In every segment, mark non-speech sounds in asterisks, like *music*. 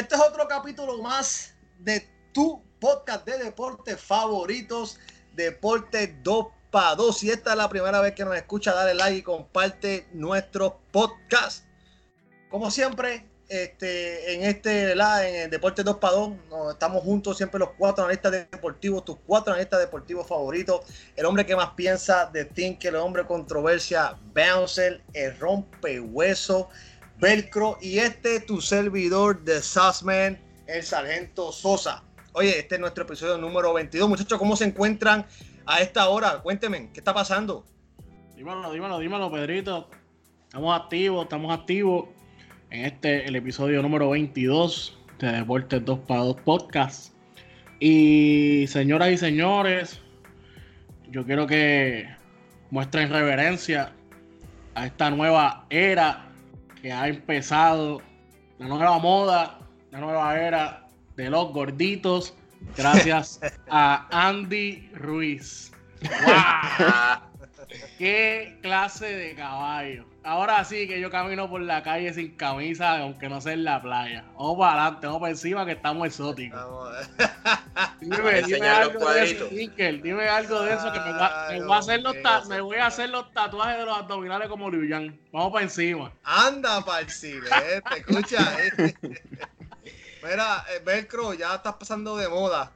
este es otro capítulo más de tu podcast de deportes favoritos, Deporte 2 para 2. Si esta es la primera vez que nos escucha, dale like y comparte nuestro podcast. Como siempre, este, en este en el Deporte 2 para 2, estamos juntos siempre los cuatro analistas deportivos, tus cuatro analistas deportivos favoritos, el hombre que más piensa de Think, el hombre controversia, Bouncer, el rompehueso, Velcro y este tu servidor de Sussman, el sargento Sosa. Oye, este es nuestro episodio número 22. Muchachos, ¿cómo se encuentran a esta hora? Cuéntenme, ¿qué está pasando? Dímelo, dímelo, dímelo, Pedrito. Estamos activos, estamos activos en este, el episodio número 22 de Deportes 2 para 2 Podcast. Y señoras y señores, yo quiero que muestren reverencia a esta nueva era que ha empezado la nueva moda, la nueva era de los gorditos, gracias *laughs* a Andy Ruiz. *laughs* ¡Qué clase de caballo! Ahora sí que yo camino por la calle sin camisa, aunque no sea en la playa. Vamos para adelante, vamos para encima que estamos exóticos. Dime, dime algo de eso, Dime algo de eso que me, va, me, voy a hacer los me voy a hacer los tatuajes de los abdominales como Liu Yang. Vamos para encima. Anda para el cine, te escucha. Eh. Mira, eh, Velcro, ya estás pasando de moda.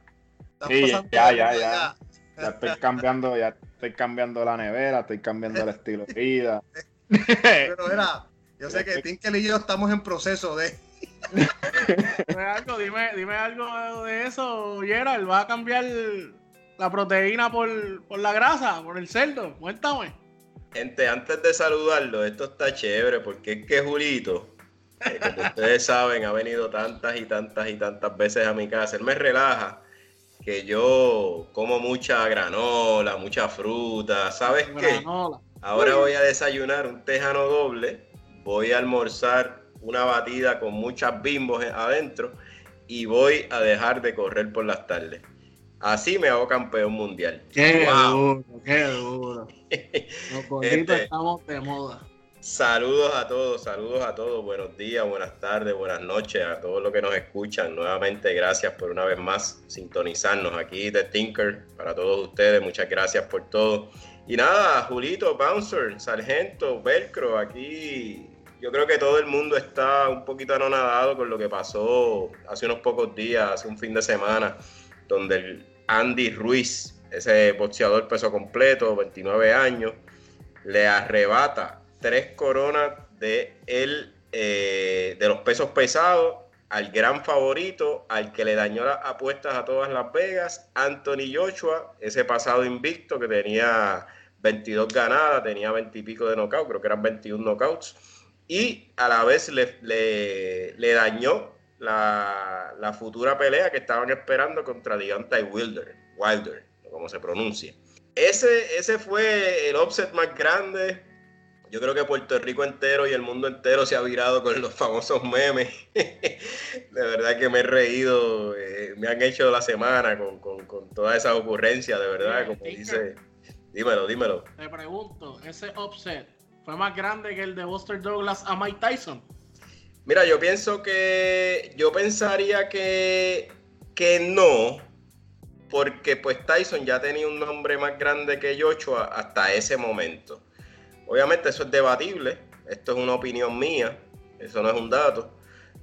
sí, ya, ya, ya, ya. Ya estoy cambiando, ya estoy cambiando la nevera, estoy cambiando el estilo de vida. *laughs* Pero mira, yo sé que Tinkel y yo estamos en proceso de. dime algo, dime, dime algo de eso, Gerald. ¿Va a cambiar la proteína por, la grasa, por el cerdo? Cuéntame. Gente, antes de saludarlo, esto está chévere porque es que Julito, eh, como ustedes saben, ha venido tantas y tantas y tantas veces a mi casa. Él me relaja que yo como mucha granola, mucha fruta. ¿Sabes qué? Ahora voy a desayunar un tejano doble, voy a almorzar una batida con muchas bimbos adentro y voy a dejar de correr por las tardes. Así me hago campeón mundial. Qué duro, qué duro. *laughs* Los este, estamos de moda. Saludos a todos, saludos a todos. Buenos días, buenas tardes, buenas noches a todos los que nos escuchan. Nuevamente, gracias por una vez más sintonizarnos aquí de Tinker para todos ustedes. Muchas gracias por todo. Y nada, Julito, Bouncer, Sargento, Velcro, aquí yo creo que todo el mundo está un poquito anonadado con lo que pasó hace unos pocos días, hace un fin de semana, donde Andy Ruiz, ese boxeador peso completo, 29 años, le arrebata tres coronas de, el, eh, de los pesos pesados al gran favorito, al que le dañó las apuestas a todas Las Vegas, Anthony Joshua, ese pasado invicto que tenía 22 ganadas, tenía 20 y pico de knockout, creo que eran 21 knockouts, y a la vez le, le, dañó la, futura pelea que estaban esperando contra Deontay Wilder, Wilder, como se pronuncia. Ese, ese fue el offset más grande. Yo creo que Puerto Rico entero y el mundo entero se ha virado con los famosos memes. *laughs* de verdad que me he reído, eh, me han hecho la semana con, con, con todas esas ocurrencias, de verdad, como dice Dímelo, dímelo. Te pregunto, ¿ese offset fue más grande que el de Buster Douglas a Mike Tyson? Mira, yo pienso que. Yo pensaría que. que no. Porque pues Tyson ya tenía un nombre más grande que Joshua hasta ese momento. Obviamente eso es debatible. Esto es una opinión mía. Eso no es un dato.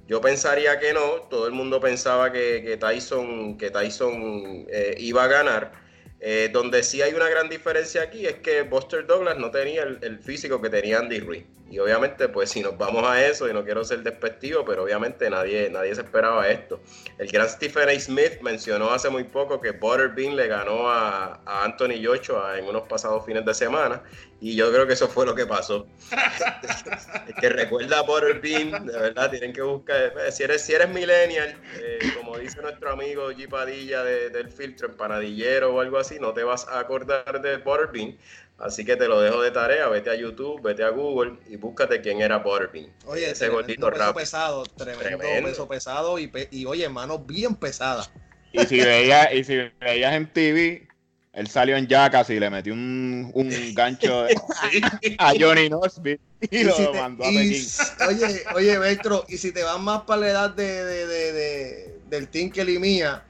Yo pensaría que no. Todo el mundo pensaba que, Tyson, que Tyson eh, iba a ganar. Eh, donde sí hay una gran diferencia aquí es que Buster Douglas no tenía el, físico que tenía Andy Ruiz. Y obviamente, pues si nos vamos a eso, y no quiero ser despectivo, pero obviamente nadie, nadie se esperaba esto. El gran Stephen A. Smith mencionó hace muy poco que Butterbean le ganó a, a Anthony Joshua en unos pasados fines de semana. Y yo creo que eso fue lo que pasó. *laughs* el que recuerda a Butterbean, de verdad, tienen que buscar. Eh, si eres, si eres millennial, eh, como dice nuestro amigo G. Padilla del filtro, empanadillero o algo así, no te vas a acordar de Butterbean. Así que te lo dejo de tarea, vete a YouTube, vete a Google y búscate quién era Butterbean. Oye, ese gordito peso pesado, tremendo, peso pesado y, y oye, manos bien pesadas. Y si veías, y si veías en TV, él salió en Jackass y le metió un, un gancho *laughs* a Johnny Nosby y, lo mandó a Pekín. Oye, oye, Vectro, y si te vas más para la edad de, de, de, del Tinkel y mía,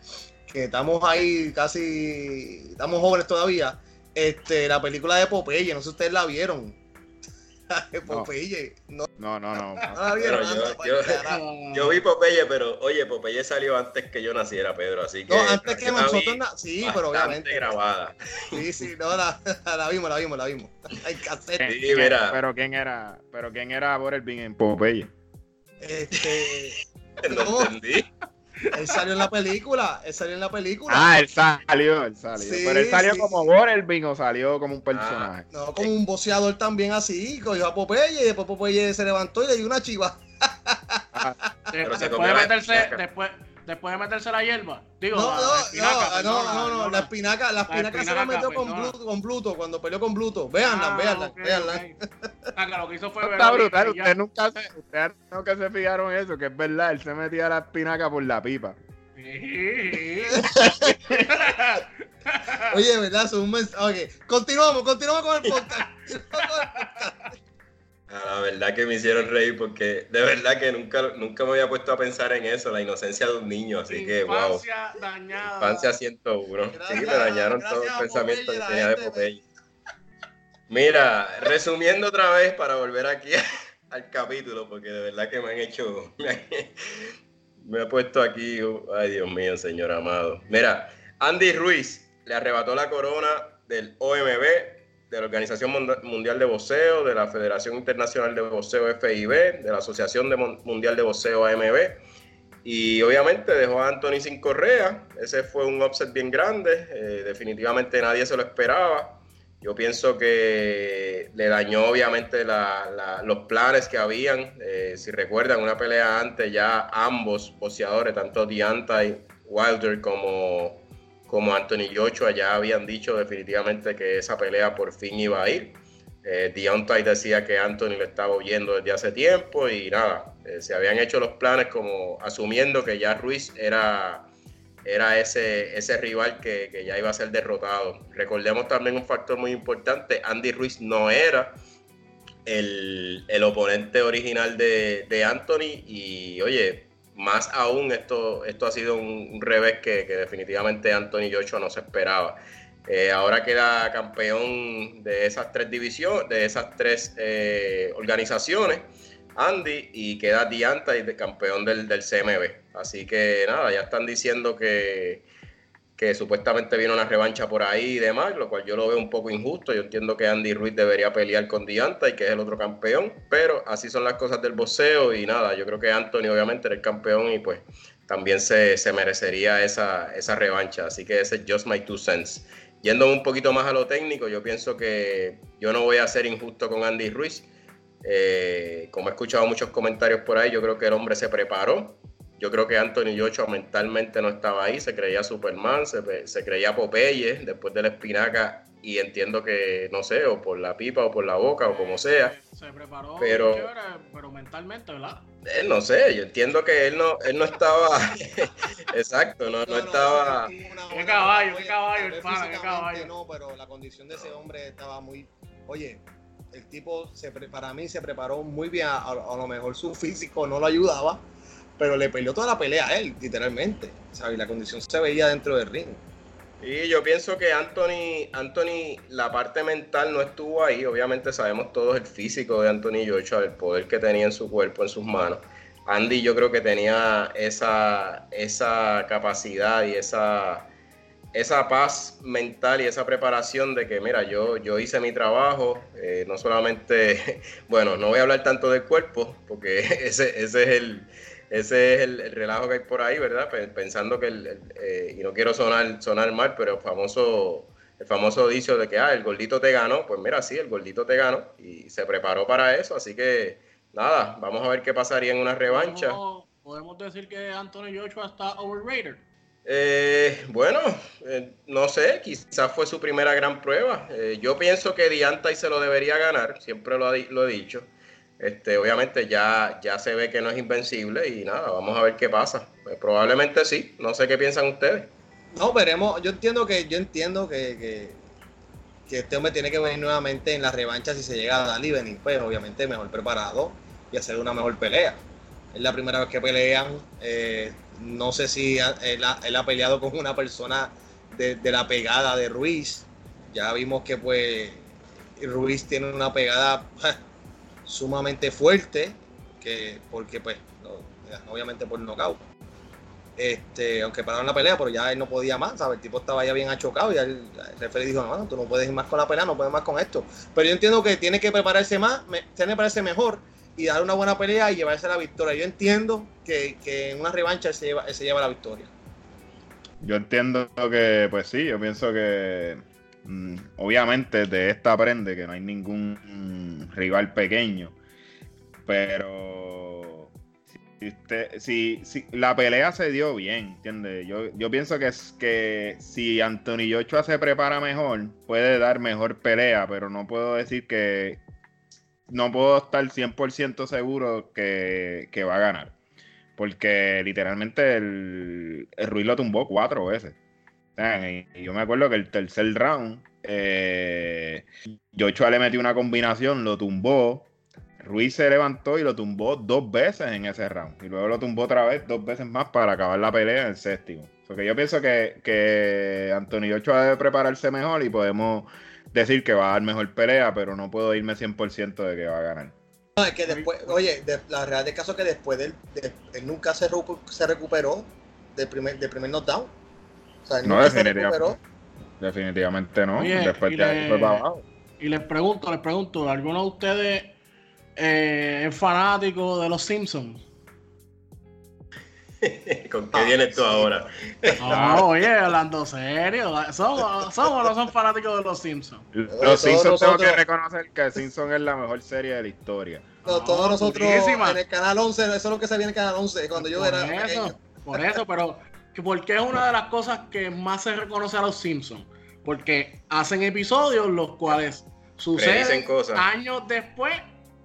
que estamos ahí casi, estamos jóvenes todavía, este, la película de Popeye, no sé si ustedes la vieron. *laughs* Popeye. No, no, no. no. *laughs* yo, vi Popeye, pero oye, Popeye salió antes que yo naciera, Pedro, así que. No, antes que nosotros. sí, pero obviamente. grabada. Sí, sí, no, la, *laughs* la vimos, la vimos, la vimos. Hay cassette. Sí, mira. Pero quién era, pero quién era Borelvin en Popeye. Este. no entendí. Él salió en la película, él salió en la película. Ah, él salió, él salió. Pero él salió como Borelvin o salió como un ah, personaje. no, como un boceador también así, cogió a Popeye y después Popeye se levantó y le dio una chiva. Ah, después, de meterse, después, después de meterse la hierba. Digo, no, no, espinaca, no, no, no, la espinaca, la espinaca, se la metió con, Bluto, con Bluto, cuando peleó con Bluto. Véanla, ah, véanla, véanla. Ah, lo que hizo fue Está brutal, ustedes nunca, se, ustedes nunca se fijaron eso, que es verdad, él se metía la espinaca por la pipa. *laughs* Oye, ¿verdad? Es un mensaje. Ok, continuamos, continuamos con el podcast. *laughs* la verdad que me hicieron reír porque de verdad que nunca, nunca me había puesto a pensar en eso, la inocencia de un niño, así que wow. Infancia dañada. Infancia 101. sí, me dañaron todo el pensamiento que tenía de Popeye. Mira, resumiendo otra vez para volver aquí *laughs* al capítulo, porque de verdad que me han hecho, *laughs* me ha puesto aquí, ay Dios mío, señor amado. Mira, Andy Ruiz le arrebató la corona del OMB de la Organización Mundial de Boxeo, de la Federación Internacional de Boxeo FIB, de la Asociación Mundial de Boxeo AMB. Y obviamente dejó a Anthony sin correa. Ese fue un upset bien grande. Eh, definitivamente nadie se lo esperaba. Yo pienso que le dañó obviamente los planes que habían. Eh, si recuerdan, una pelea antes ya ambos boxeadores, tanto y Wilder como como Anthony Joshua ya habían dicho definitivamente que esa pelea por fin iba a ir. Eh, Deontay decía que Anthony lo estaba oyendo desde hace tiempo y nada, eh, se habían hecho los planes como asumiendo que ya Ruiz era, era ese, ese rival que, ya iba a ser derrotado. Recordemos también un factor muy importante, Andy Ruiz no era el, oponente original de, de Anthony y oye, más aún esto, esto ha sido un, revés que, definitivamente Anthony Joshua no se esperaba. Eh, ahora queda campeón de esas tres divisiones, de esas tres eh, organizaciones, Andy, y queda Dianta y de campeón del, del CMB. Así que nada, ya están diciendo que, que supuestamente viene una revancha por ahí y demás, lo cual yo lo veo un poco injusto. Yo entiendo que Andy Ruiz debería pelear con Dianta y que es el otro campeón, pero así son las cosas del boxeo y nada, yo creo que Anthony obviamente era el campeón y pues también se, merecería esa, esa revancha. Así que ese es just my two cents. Yendo un poquito más a lo técnico, yo pienso que yo no voy a ser injusto con Andy Ruiz. Eh, como he escuchado muchos comentarios por ahí, yo creo que el hombre se preparó, yo creo que Anthony Joshua mentalmente no estaba ahí, se creía Superman, se, creía Popeye después de la espinaca y entiendo que, no sé, o por la pipa o por la boca o como sea. Se preparó, pero, pero mentalmente, ¿verdad? Eh, no sé, yo entiendo que él no, él no estaba, *laughs* exacto, no, no, estaba... qué caballo, qué caballo, el pana, qué caballo. No, pero la condición de ese hombre estaba muy, oye, el tipo se, para mí se preparó muy bien, a lo mejor su físico no lo ayudaba, pero le peleó toda la pelea a él, literalmente. ¿sabes? La condición se veía dentro del ring. Y yo pienso que Anthony, Anthony, la parte mental no estuvo ahí. Obviamente sabemos todos el físico de Anthony Joshua, el poder que tenía en su cuerpo, en sus manos. Andy yo creo que tenía esa, esa capacidad y esa, esa paz mental y esa preparación de que, mira, yo, yo hice mi trabajo, eh, no solamente, *laughs* bueno, no voy a hablar tanto del cuerpo, porque *laughs* ese, ese es el, ese es el, relajo que hay por ahí, ¿verdad? Pensando que, el, eh, y no quiero sonar, sonar mal, pero el famoso, el famoso dicho de que, ah, el gordito te ganó, pues mira, sí, el gordito te ganó y se preparó para eso, así que nada, vamos a ver qué pasaría en una revancha. ¿Podemos, decir que Anthony Joshua está overrated? Eh, bueno, eh, no sé, quizás fue su primera gran prueba. yo pienso que Diantay se lo debería ganar, siempre lo, lo he dicho. Este, obviamente ya, ya se ve que no es invencible y nada, vamos a ver qué pasa. Pues probablemente sí, no sé qué piensan ustedes. No, veremos. Yo entiendo que, yo entiendo que, que, este hombre tiene que venir nuevamente en la revancha si se llega a dar y venir, pues obviamente mejor preparado y hacer una mejor pelea. Es la primera vez que pelean. Eh, no sé si él ha, peleado con una persona de, de, la pegada de Ruiz. Ya vimos que pues Ruiz tiene una pegada *laughs* sumamente fuerte, que porque pues obviamente por nocaut. Este, aunque pararon la pelea, pero ya él no podía más, ¿sabes? El tipo estaba ya bien achocado y el, el dijo, no, tú no puedes ir más con la pelea, no puedes más con esto. Pero yo entiendo que tiene que prepararse más, tiene que prepararse mejor y dar una buena pelea y llevarse la victoria. Yo entiendo que, en una revancha se, lleva, se lleva la victoria. Yo entiendo que, pues sí, yo pienso que obviamente de esta aprende que no hay ningún rival pequeño, pero si, la pelea se dio bien, ¿entiendes? Yo, pienso que si Anthony Joshua se prepara mejor, puede dar mejor pelea, pero no puedo decir que, no puedo estar 100% seguro que, va a ganar. Porque literalmente el, el Ruiz lo tumbó cuatro veces. Y yo me acuerdo que el tercer round, eh, le metió una combinación, lo tumbó. Ruiz se levantó y lo tumbó dos veces en ese round. Y luego lo tumbó otra vez, dos veces más para acabar la pelea en el séptimo. Porque yo pienso que, que Anthony Joshua debe prepararse mejor y podemos decir que va a dar mejor pelea, pero no puedo irme 100% de que va a ganar. Es que después, oye, la realidad del caso es que después de, él nunca se, se recuperó del primer, del primer knockdown. O sea, no, definitivamente, definitivamente no. después y, y les pregunto, les pregunto, ¿alguno de ustedes eh, es fanático de los Simpsons? *laughs* ¿Con qué vienes tú ahora? No, oye, hablando serio. ¿Somos, o no son fanáticos de los Simpsons? Los Simpsons tengo que reconocer que Simpsons es la mejor serie de la historia. todos nosotros en el canal 11, eso es lo que se viene en el canal 11 cuando yo por era eso, Por eso, pero porque es una de las cosas que más se reconoce a los Simpsons. Porque hacen episodios los cuales suceden años después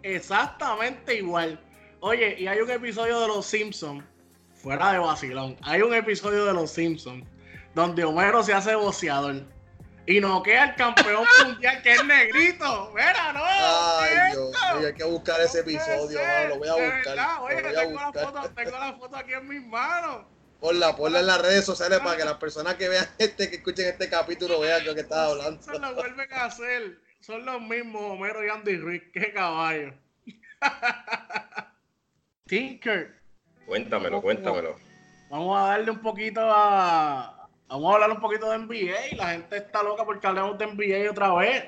exactamente igual. Oye, y hay un episodio de Los Simpsons fuera de vacilón, hay un episodio de Los Simpsons donde Homero se hace boceador y noquea al campeón *laughs* mundial que es negrito. Mira, no. Ay, Dios hay que buscar ese episodio, lo voy a buscar. Oye, tengo, La foto, tengo la foto aquí en mis manos. Ponla, ponla en las redes sociales para que las personas que vean este, que escuchen este capítulo vean lo que estaba hablando. Eso lo vuelven a hacer. Son los mismos Homero y Andy Ruiz. Qué caballo. *laughs* Tinker. Cuéntamelo, cuéntamelo. Vamos a darle un poquito a. Vamos a hablar un poquito de NBA. La gente está loca porque hablemos de NBA otra vez.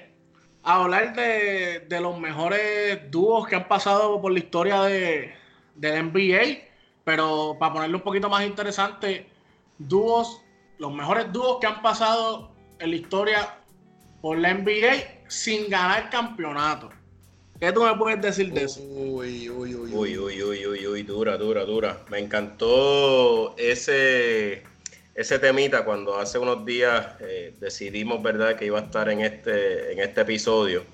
A hablar de, los mejores dúos que han pasado por la historia de, de NBA. Pero para ponerlo un poquito más interesante, dúos, los mejores dúos que han pasado en la historia por la NBA sin ganar campeonato. ¿Qué tú me puedes decir de eso? Uy, uy, uy. Uy, uy, uy, uy, uy, dura, dura, dura. Me encantó ese, ese temita cuando hace unos días eh, decidimos, ¿verdad?, que iba a estar en este, en este episodio.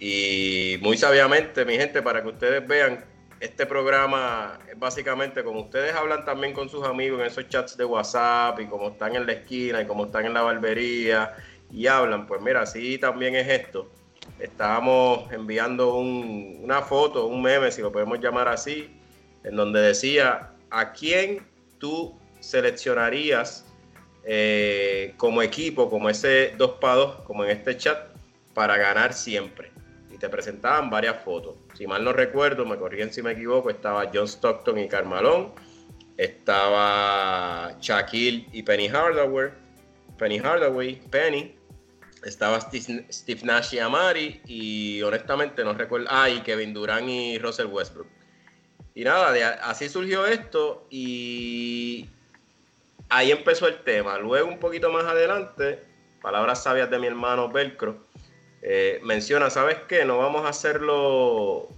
Y muy sabiamente, mi gente, para que ustedes vean, este programa básicamente como ustedes hablan también con sus amigos en esos chats de WhatsApp y como están en la esquina y como están en la barbería y hablan, pues mira, así también es esto estábamos enviando una foto, un meme, si lo podemos llamar así, en donde decía, ¿a quién tú seleccionarías eh, como equipo, como ese 2 para 2, como en este chat, para ganar siempre? Y te presentaban varias fotos. Si mal no recuerdo, me corrigen si me equivoco, estaba John Stockton y Carmalón, estaba Shaquille y Penny Hardaway, Penny Hardaway, Penny, estaba Steve, Nash y Amari y honestamente no recuerdo, ah, y Kevin Durant y Russell Westbrook. Y nada, así surgió esto y ahí empezó el tema. Luego un poquito más adelante, palabras sabias de mi hermano Velcro, eh, menciona, ¿sabes qué? No vamos a hacerlo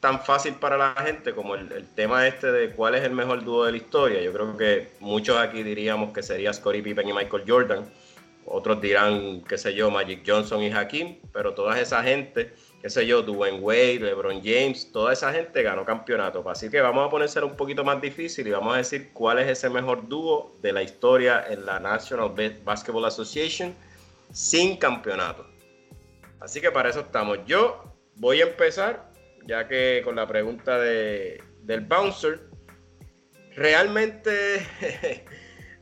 tan fácil para la gente como el, tema este de cuál es el mejor dúo de la historia. Yo creo que muchos aquí diríamos que sería Scottie Pippen y Michael Jordan otros dirán, qué sé yo, Magic Johnson y Hakim, pero toda esa gente qué sé yo, Dwayne Wade, LeBron James, toda esa gente ganó campeonato. Así que vamos a ponérselo un poquito más difícil y vamos a decir cuál es ese mejor dúo de la historia en la National Basketball Association sin campeonato. Así que para eso estamos. Yo voy a empezar, ya que con la pregunta de, del bouncer, realmente, *laughs*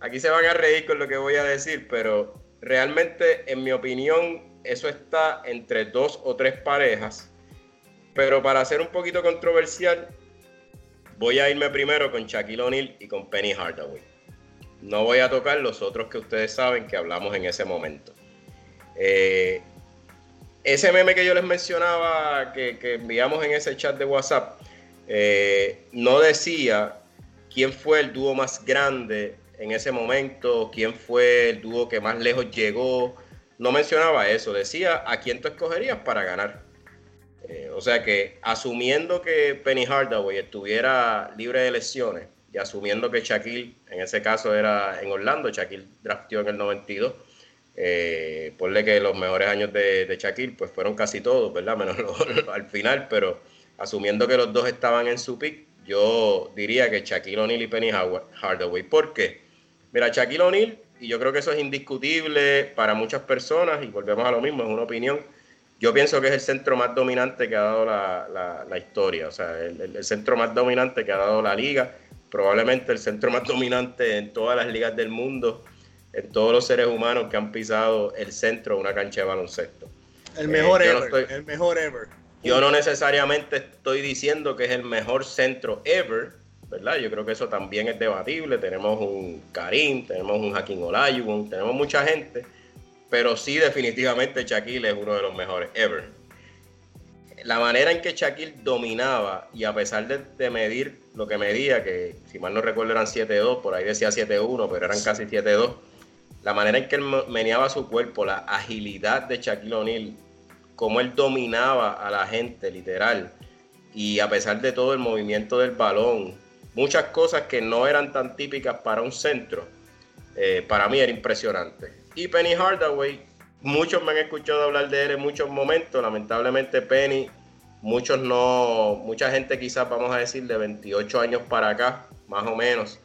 aquí se van a reír con lo que voy a decir, pero realmente, en mi opinión, eso está entre dos o tres parejas. Pero para ser un poquito controversial, voy a irme primero con Shaquille O'Neal y con Penny Hardaway. No voy a tocar los otros que ustedes saben que hablamos en ese momento. Eh, ese meme que yo les mencionaba, que, enviamos en ese chat de WhatsApp, eh, no decía quién fue el dúo más grande en ese momento, quién fue el dúo que más lejos llegó, no mencionaba eso, decía a quién tú escogerías para ganar. Eh, o sea que asumiendo que Penny Hardaway estuviera libre de lesiones y asumiendo que Shaquille, en ese caso era en Orlando, Shaquille draftió en el 92, eh, ponle que los mejores años de, Shaquille pues fueron casi todos, ¿verdad? *laughs* Menos al final, pero asumiendo que los dos estaban en su pick, yo diría que Shaquille O'Neal y Penny Hardaway. ¿Por qué? Mira, Shaquille O'Neal y yo creo que eso es indiscutible para muchas personas, y volvemos a lo mismo, es una opinión. Yo pienso que es el centro más dominante que ha dado la, historia, o sea, el, centro más dominante que ha dado la liga, probablemente el centro más dominante en todas las ligas del mundo, en todos los seres humanos que han pisado el centro de una cancha de baloncesto. El mejor eh, ever, el mejor ever. Yo no necesariamente estoy diciendo que es el mejor centro ever, ¿verdad? Yo creo que eso también es debatible. Tenemos un Karim, tenemos un Hakim Olajuwon, tenemos mucha gente, pero sí definitivamente Shaquille es uno de los mejores ever. La manera en que Shaquille dominaba y a pesar de, medir lo que medía, que si mal no recuerdo eran 7-2, por ahí decía 7-1, pero eran casi 7-2, la manera en que él meneaba su cuerpo, la agilidad de Shaquille O'Neal, cómo él dominaba a la gente, literal, y a pesar de todo el movimiento del balón, muchas cosas que no eran tan típicas para un centro, eh, para mí era impresionante. Y Penny Hardaway, muchos me han escuchado hablar de él en muchos momentos, lamentablemente Penny, muchos no, mucha gente quizás vamos a decir de 28 años para acá, más o menos,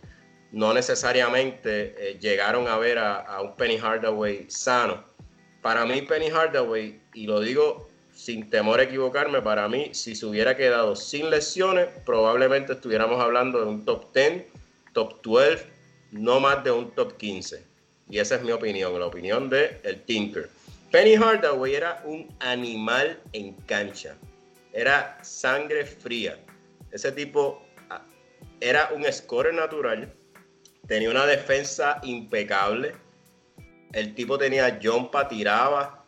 no necesariamente eh, llegaron a ver a, un Penny Hardaway sano. Para mí Penny Hardaway, y lo digo sin temor a equivocarme, para mí, si se hubiera quedado sin lesiones, probablemente estuviéramos hablando de un top 10, top 12, no más de un top 15. Y esa es mi opinión, la opinión de el Tinker. Penny Hardaway era un animal en cancha. Era sangre fría. Ese tipo ah, era un scorer natural. Tenía una defensa impecable. El tipo tenía jumpa, tiraba,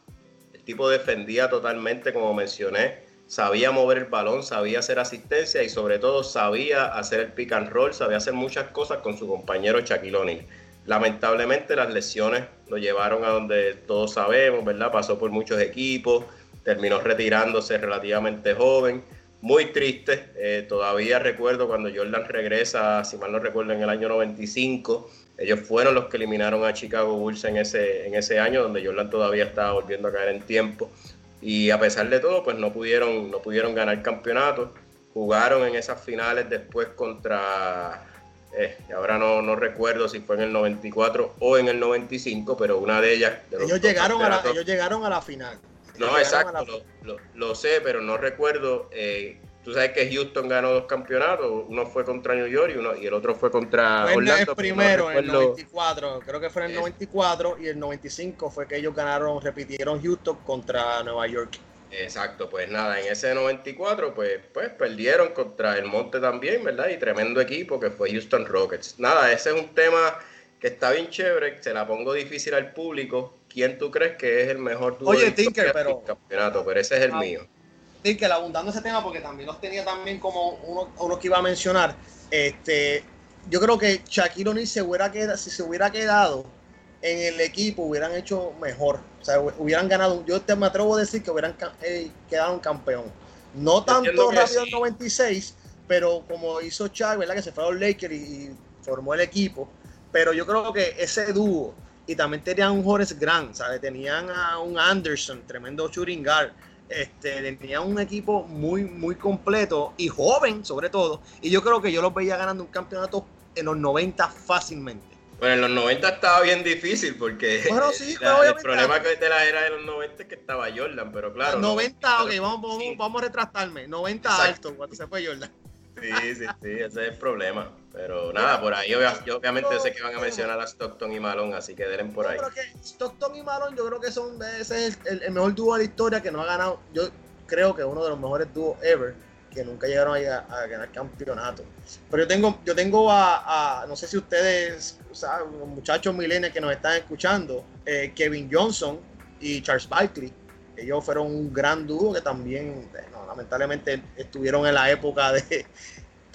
tipo defendía totalmente, como mencioné, sabía mover el balón, sabía hacer asistencia y sobre todo sabía hacer el pick and roll, sabía hacer muchas cosas con su compañero Shaquille Lamentablemente las lesiones lo llevaron a donde todos sabemos, ¿verdad? Pasó por muchos equipos, terminó retirándose relativamente joven, muy triste. Eh, todavía recuerdo cuando Jordan regresa, si mal no recuerdo, en el año 95 ellos fueron los que eliminaron a Chicago Bulls en ese, en ese año, donde Jordan todavía estaba volviendo a caer en tiempo. Y a pesar de todo, pues no pudieron, no pudieron ganar campeonato. Jugaron en esas finales después contra, eh, ahora no, no, recuerdo si fue en el 94 o en el 95, pero una de ellas... ellos, llegaron a la, ellos llegaron a la final. No, exacto, lo, lo, sé, pero no recuerdo eh, Tú sabes que Houston ganó dos campeonatos, uno fue contra New York y, uno, y el otro fue contra fue Orlando. El primero, en el 94, creo que fue en el 94 y el 95 fue que ellos ganaron, repitieron Houston contra Nueva York. Exacto, pues nada, en ese 94 pues, pues perdieron contra el Monte también, ¿verdad? Y tremendo equipo que fue Houston Rockets. Nada, ese es un tema que está bien chévere, se la pongo difícil al público. ¿Quién tú crees que es el mejor Oye, Tinker, pero... campeonato? Pero ese es el ah, mío que abundando ese tema, porque también los tenía también como uno, uno que iba a mencionar, este, yo creo que Shaquille O'Neal se hubiera quedado, si se hubiera quedado en el equipo, hubieran hecho mejor. O sea, hubieran ganado, yo te me atrevo a decir que hubieran eh, quedado un campeón. No tanto rápido en 96, pero como hizo Shaq, ¿verdad? Que se fue a los Lakers y, formó el equipo. Pero yo creo que ese dúo, y también tenían un Horace Grant, ¿sabes? Tenían a un Anderson, tremendo shooting guard Este, tenía un equipo muy, muy completo y joven, sobre todo. Y yo creo que yo los veía ganando un campeonato en los 90 fácilmente. Bueno, en los 90 estaba bien difícil porque bueno, sí, *laughs* la, el problema de la era de los 90 es que estaba Jordan, pero claro. 90, ok, vamos, vamos, vamos, a retractarme. 90 Exacto. alto cuando se fue Jordan. Sí, sí, sí, ese es el problema. Pero nada, por ahí yo, obviamente sé que van a mencionar a Stockton y Malone, así que den por ahí. Yo creo que Stockton y Malone, yo creo que son ese es el, el, mejor dúo de la historia que no ha ganado. Yo creo que uno de los mejores dúos ever que nunca llegaron a, a, ganar campeonato. Pero yo tengo, yo tengo a, a no sé si ustedes, o sea, los muchachos milenios que nos están escuchando, eh, Kevin Johnson y Charles Barkley. Ellos fueron un gran dúo que también, bueno, lamentablemente, estuvieron en la época de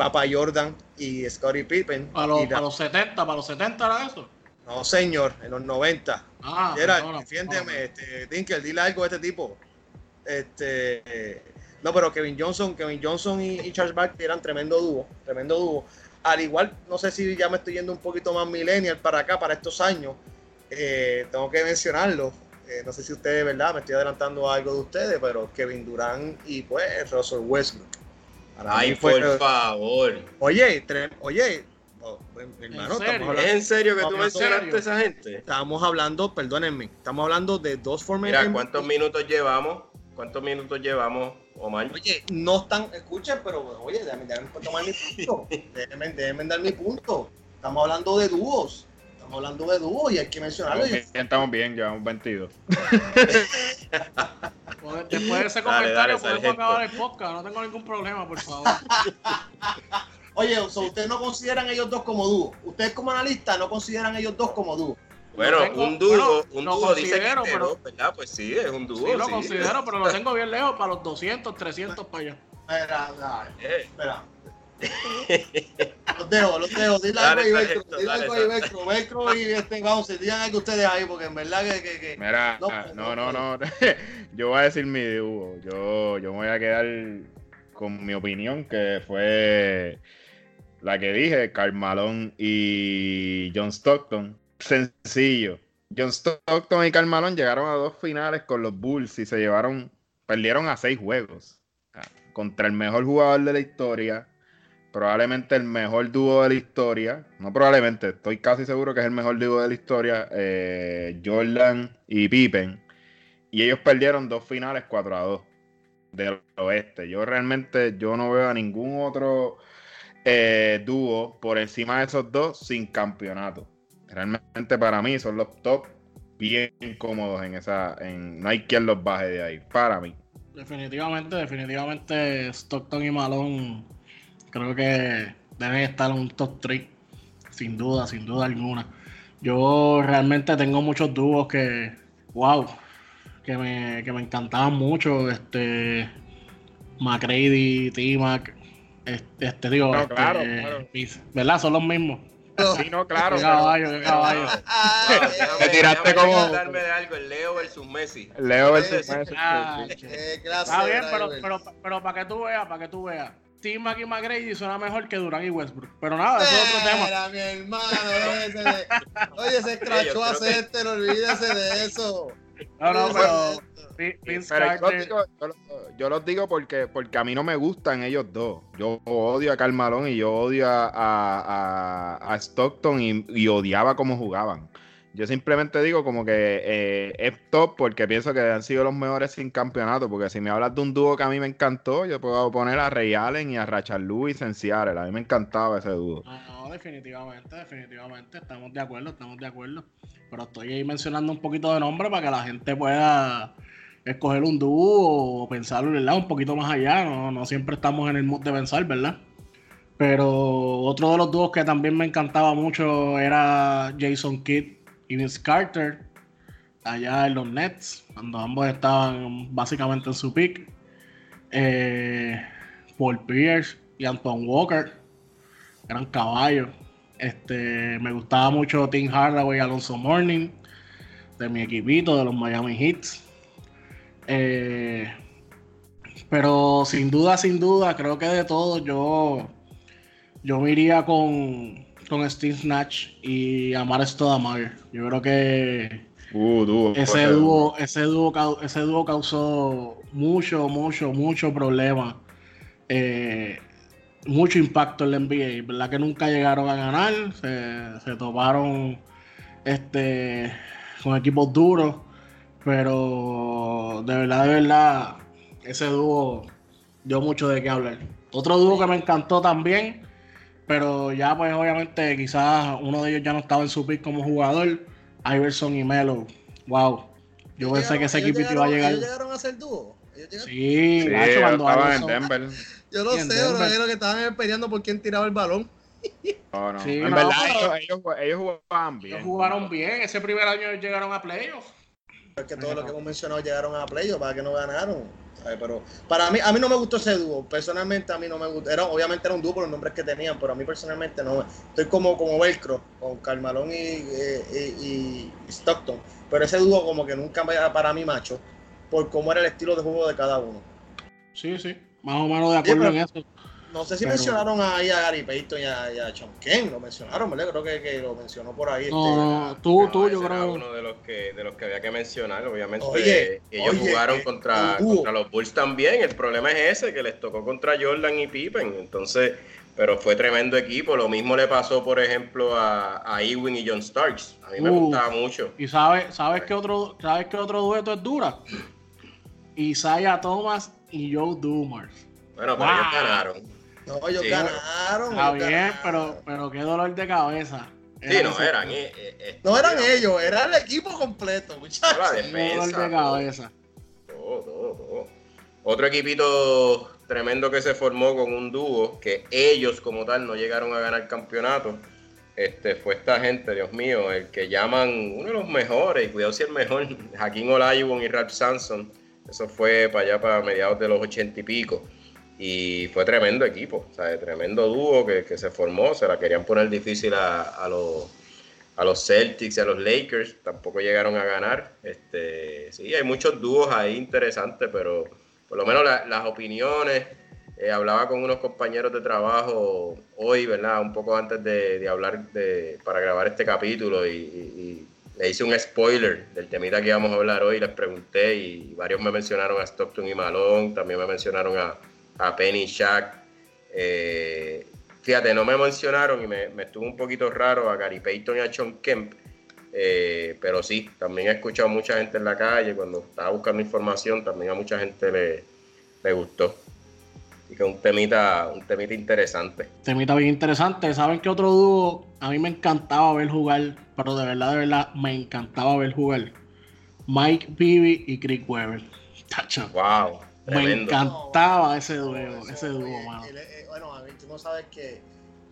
Papa Jordan y Scottie Pippen. ¿Para los, para los 70? ¿Para los 70 era eso? No, señor, en los 90. Ah, era, defiéndeme, este, Dinkel, dile algo a este tipo. Este, no, pero Kevin Johnson, Kevin Johnson y, Charles Barkley eran tremendo dúo, tremendo dúo. Al igual, no sé si ya me estoy yendo un poquito más millennial para acá, para estos años. Eh, tengo que mencionarlo. Eh, no sé si ustedes, ¿verdad? Me estoy adelantando a algo de ustedes, pero Kevin Durant y pues Russell Westbrook. Ay, por favor. Oye, oye, oh, hermano, ¿Es en serio que tú mencionaste a esa gente? Estamos hablando, perdónenme, estamos hablando de dos formas. Mira, ¿cuántos minutos llevamos? ¿Cuántos minutos llevamos, Omar? Oye, no están, escuchen, pero oye, déjenme, tomar mi punto. *laughs* déjenme, déjenme dar mi punto. Estamos hablando de dúos. Estamos hablando de dúos y hay que mencionarlo. Estamos bien, estamos bien llevamos 22. *laughs* Después de ese comentario podemos acabar el podcast, no tengo ningún problema, por favor. *laughs* Oye, ¿ustedes no consideran ellos dos como dúo? ¿Ustedes como analistas no consideran ellos dos como dúo? Bueno, un dúo, un dúo dice que pero, ¿verdad? Pues sí, es un dúo. Sí, lo considero, pero lo tengo bien lejos para los 200, 300 para allá. Espera, espera. *laughs* los dejo, los dejo. Dile algo ahí, Velcro. Dile algo ahí, Velcro. Velcro y este, vamos, digan algo ustedes ahí, porque en verdad que. que, que Mira, no, no, no, no. *laughs* yo voy a decir mi dúo. Yo, yo me voy a quedar con mi opinión, que fue la que dije: Carmalón y John Stockton sencillo. John Stockton y Carl llegaron a dos finales con los Bulls y se llevaron, perdieron a seis juegos contra el mejor jugador de la historia, probablemente el mejor dúo de la historia, no probablemente, estoy casi seguro que es el mejor dúo de la historia, eh, Jordan y Pippen, y ellos perdieron dos finales 4 a 2 del oeste. Yo realmente yo no veo a ningún otro eh, dúo por encima de esos dos sin campeonato realmente para mí son los top bien cómodos en esa. En, no hay quien los baje de ahí, para mí. Definitivamente, definitivamente Stockton y Malone creo que deben estar en un top 3, sin duda, sin duda alguna. Yo realmente tengo muchos dúos que, wow, que me, que me encantaban mucho. Este, McCready, T-Mac, este, este digo, este, claro. ¿verdad? Son los mismos. Sí, no, claro. Qué caballo, qué caballo. *laughs* Te tiraste como. de algo, el Leo versus Messi. Leo versus Messi. Ah, Está bien, pero, pero, pero para que tú veas, para que tú veas. Tim Mac y McGrady suena mejor que Durán y Westbrook. Pero nada, eso es otro tema. mi hermano, oye, ese escrachó a este, no olvídese de eso. No, no, pero yo, los digo porque, porque a mí no me gustan ellos dos. Yo odio a Carmalón y yo odio a, Stockton y, odiaba cómo jugaban. Yo simplemente digo como que eh, es top porque pienso que han sido los mejores sin campeonato. Porque si me hablas de un dúo que a mí me encantó, yo puedo poner a Ray Allen y a Rachel Lewis en Seattle. A mí me encantaba ese dúo. No, definitivamente, definitivamente. Estamos de acuerdo, estamos de acuerdo. Pero estoy ahí mencionando un poquito de nombre para que la gente pueda escoger un dúo o pensarlo ¿verdad? un poquito más allá. No, no siempre estamos en el mood de pensar, ¿verdad? Pero otro de los dúos que también me encantaba mucho era Jason Kidd y Carter, allá en los Nets, cuando ambos estaban básicamente en su pick. Eh, Paul Pierce y Anton Walker eran caballos. Este, me gustaba mucho Tim Hardaway y Alonso Morning, de mi equipito, de los Miami Heats. Eh, pero sin duda, sin duda, creo que de todo yo, yo me iría con, con Steve Snatch y Amar Stoudemire. Yo creo que Uh, dúo. Ese dúo, ese dúo, ese dúo causó mucho, mucho, mucho problema. eh, mucho impacto en la NBA. ¿Verdad que nunca llegaron a ganar? Se, se toparon este, con equipos duros. Pero de verdad, de verdad, ese dúo dio mucho de qué hablar. Otro dúo que me encantó también, pero ya pues obviamente quizás uno de ellos ya no estaba en su pick como jugador, Iverson y Melo. Wow. Yo pensé que ese equipo iba a llegar. Ellos llegaron a ser dúo. Sí, Sí, Nacho, cuando estaban en Iverson- Denver. *laughs* Yo lo sé, pero Denver. era que estaban peleando por quién tiraba el balón. *laughs* No, no. Sí, en no, verdad, pero- ellos, ellos, ellos jugaban bien. Ellos jugaron bien. Ese primer año ellos llegaron a playoffs. Es que todos los que hemos mencionado llegaron a playoffs para que no ganaron. ¿Sabes? Pero para mí, a mí no me gustó ese dúo. Personalmente a mí no me gustó. Era, obviamente era un dúo por los nombres que tenían, pero a mí personalmente no. Estoy como, como Velcro, con Carmalón y, eh, y- y Stockton. Pero ese dúo como que nunca para mí macho, por cómo era el estilo de juego de cada uno. Sí, sí. Más o menos de acuerdo pero- en eso. No sé si Pero- mencionaron ahí a Gary Payton y a, y a Sean lo mencionaron, ¿verdad? Creo que, que lo mencionó por ahí. No, este, tú, No, tú, yo creo. uno de los que de los que había que mencionar, obviamente. Oye, ellos oye, jugaron eh, contra, contra los Bulls también. El problema es ese, que les tocó contra Jordan y Pippen. Entonces, pero fue tremendo equipo. Lo mismo le pasó, por ejemplo, a, a Ewing y John Starks. A mí me Uh. gustaba mucho. ¿Y sabes sabes qué otro, sabes qué otro dueto es dura? *clears throat* Isaiah Thomas y Joe Dumars. Bueno, pero Wow. ellos ganaron. No, ellos Sí. ganaron. Está ellos bien, ganaron. pero, pero qué dolor de cabeza. Sí, no, eran. eh, eh, No eran ellos, era el equipo completo, La muchachos. Qué dolor defensa. de todo. cabeza. Todo, todo, todo. Otro equipito tremendo que se formó con un dúo que ellos como tal no llegaron a ganar campeonato. Este, fue esta gente, Dios mío, el que llaman uno de los mejores, y cuidado si el mejor, *laughs* Jaquín Olajuwon y Ralph Sampson. Eso fue para allá, para mediados de los ochenta y pico. Y fue tremendo equipo, sea, tremendo dúo que, que se formó. Se la querían poner difícil a, a los, a los Celtics y a los Lakers. Tampoco llegaron a ganar. Este, sí, hay muchos dúos ahí interesantes, pero por lo menos la- las opiniones. eh, hablaba con unos compañeros de trabajo hoy, ¿verdad? Un poco antes de, de hablar de, para grabar este capítulo y le hice un spoiler del temita que íbamos a hablar hoy. Les pregunté y varios me mencionaron a Stockton y Malone, también me mencionaron a, a Penny Shaq. Eh, fíjate, no me mencionaron y me, me estuvo un poquito raro a Gary Payton y a Sean Kemp. Eh, pero sí, también he escuchado a mucha gente en la calle cuando estaba buscando información, también a mucha gente le, le gustó. Y que un temita, un temita interesante. Temita bien interesante. ¿Saben qué otro dúo? A mí me encantaba ver jugar, pero de verdad, de verdad, me encantaba ver jugar. Mike Bibby y Chris Webber. Tacho, Wow, me encantaba ese eso, ese dúo, mano. eh, bueno, a mí tú no sabes que,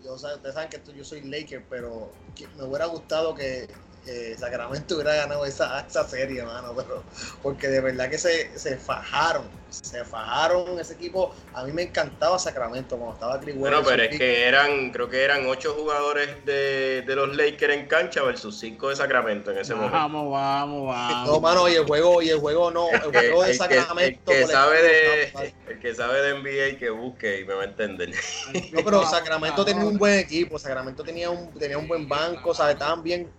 yo, o sea, ustedes saben que tú- yo soy Laker, pero que me hubiera gustado que eh, Sacramento hubiera ganado esa, esa serie, mano, pero porque de verdad que se, se fajaron, se fajaron ese equipo. A mí me encantaba Sacramento cuando estaba Chris Bueno, pero es que eran, creo que eran ocho jugadores de, de los Lakers en cancha versus cinco de Sacramento en ese momento. Vamos, vamos, No, vamos. mano, y el juego, y el juego no, el juego de el, que, Sacramento. el que sabe de, el que sabe de NBA que busque y me va a entender. No, pero *laughs* Sacramento tenía un buen equipo, Sacramento tenía un, tenía un buen banco, ¿sabes? Estaban bien,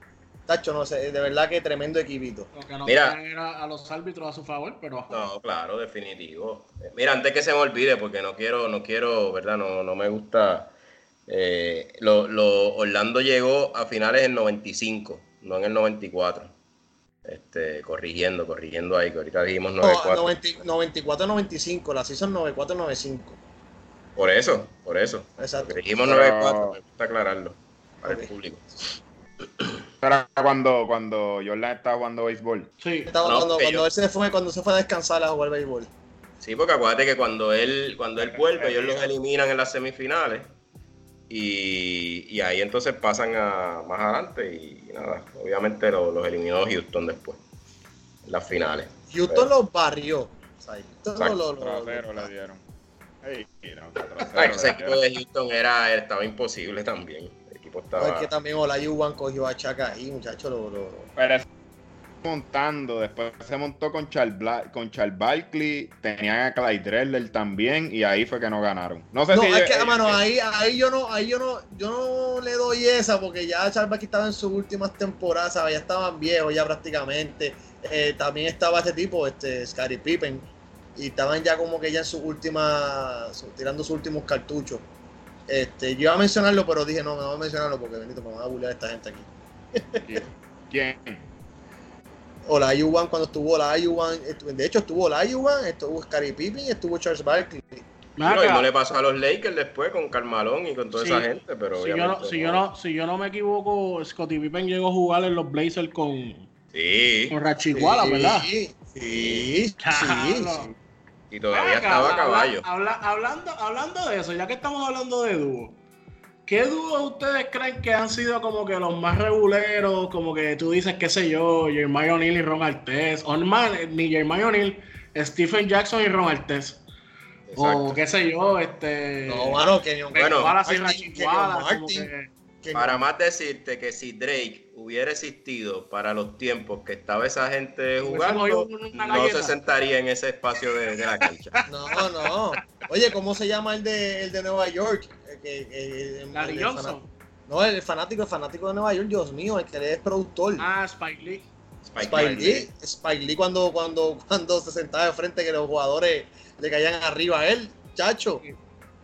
tacho, no sé, de verdad que tremendo equipito. Lo que no Mira. era a los árbitros a su favor, pero No, claro, definitivo. Eh, Mira, antes que se me olvide, porque no quiero, no quiero, ¿verdad? No, no me gusta. eh, lo, lo- Orlando llegó a finales del 95, no en el 94. Este, corrigiendo, corrigiendo ahí, que ahorita dijimos No, 94. 94-95, la season 94-95. Por eso, por eso. Exacto. Pero- 94, me gusta aclararlo para el público. Era cuando, cuando Jordan estaba jugando béisbol. sí. Estaba No, cuando, él se fue, cuando se fue a descansar a jugar béisbol. Sí, porque acuérdate que cuando él, cuando él vuelve, ellos los eliminan en las semifinales. Y, y ahí entonces pasan a más adelante y nada, obviamente lo- los eliminó Houston después, en las finales. Houston Pero- los barrió. O sea, Houston Exacto. lo- lo- lo- Trasero le dieron. No, Ah, ese equipo de Houston era, estaba imposible también. Equipo No, es que también Olajuwon cogió a Chaka ahí, muchachos. Lo, lo- Pero es- montando, después se montó con Charles, con Charles Barkley, tenían a Clyde Drexler también y ahí fue que no ganaron. No sé no, si es que, mano, ahí, ahí yo no, ahí yo no, yo no le doy esa porque ya Charles Barkley estaba en sus últimas temporadas, ya estaban viejos ya prácticamente. Eh, también estaba este tipo, este Scottie Pippen, y estaban ya como que ya en sus últimas, tirando sus últimos cartuchos. Este, yo iba a mencionarlo, pero dije no, no voy a mencionarlo porque Benito me va a bullear esta gente aquí. ¿Quién? O la Iwan cuando estuvo la Iwan, de hecho estuvo la Iwan, estuvo Scottie Pippen y estuvo Charles Barkley. No, y no le pasó a los Lakers después con Carmalón y con toda esa gente, pero si yo, no, si, yo no, si yo no me equivoco, Scottie Pippen llegó a jugar en los Blazers con, sí. con Rachihuala, ¿verdad? Sí, sí, sí. Y todavía estaba a caballo. hablando, hablando de eso, ya que estamos hablando de dúo, ¿qué dúos ustedes creen que han sido como que los más reguleros? Como que tú dices, qué sé yo, Jermaine O'Neal y Ron Artés. O no, ni Jermaine O'Neal, Stephen Jackson y Ron Artés. O qué sé yo, este. No, bueno, que bueno, para más decirte que si Drake hubiera existido para los tiempos que estaba esa gente jugando, no se sentaría en ese espacio de, la cancha. *laughs* No, no. Oye, ¿cómo se llama el de, el de Nueva York? Larry Johnson. No, el fanático, el fanático de Nueva York, Dios mío, el que es productor. Ah, Spike Lee. Spike, Lee. Spike Lee cuando, cuando, cuando se sentaba de frente que los jugadores le caían arriba a él, chacho.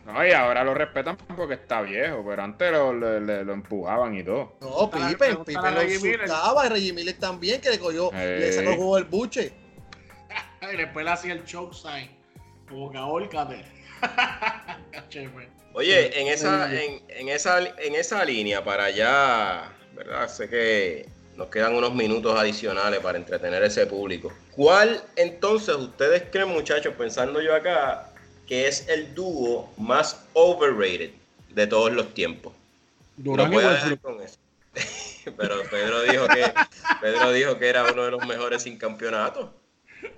No, y ahora lo respetan porque está viejo, pero antes lo, lo, empujaban y todo. No, Pippen, Pippen lo insultaba y Reggie Miller también, que le cogió, le sacó el juego del buche. *laughs* y después le hacía el choke sign, como que ahorcate. *laughs* Oye, en esa, en, en, esa, en esa línea, para allá, ¿verdad? Sé que nos quedan unos minutos adicionales para entretener a ese público. ¿Cuál entonces ustedes creen, muchachos, pensando yo acá, que es el dúo más overrated de todos los tiempos. Durán no con eso. *laughs* Pero Pedro dijo que Pedro dijo que era uno de los mejores sin campeonato.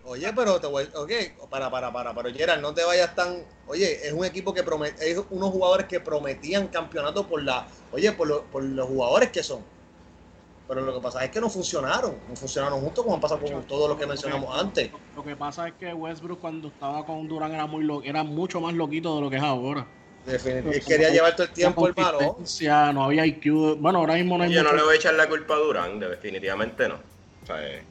Oye, pero te voy, ok, para, para, para, pero Gerard, no te vayas tan, oye, es un equipo que promete, es unos jugadores que prometían campeonato por la, oye, por, por los jugadores que son. Pero lo que pasa es que no funcionaron, no funcionaron juntos como han pasado con todo lo que mencionamos antes. Lo que pasa es que Westbrook cuando estaba con Durán era muy lo, era mucho más loquito de lo que es ahora. Definitivamente. Quería llevar todo el tiempo el balón. No había IQ. Bueno, ahora mismo no hay. Yo no le voy a echar la culpa a Durán, definitivamente no. Eh,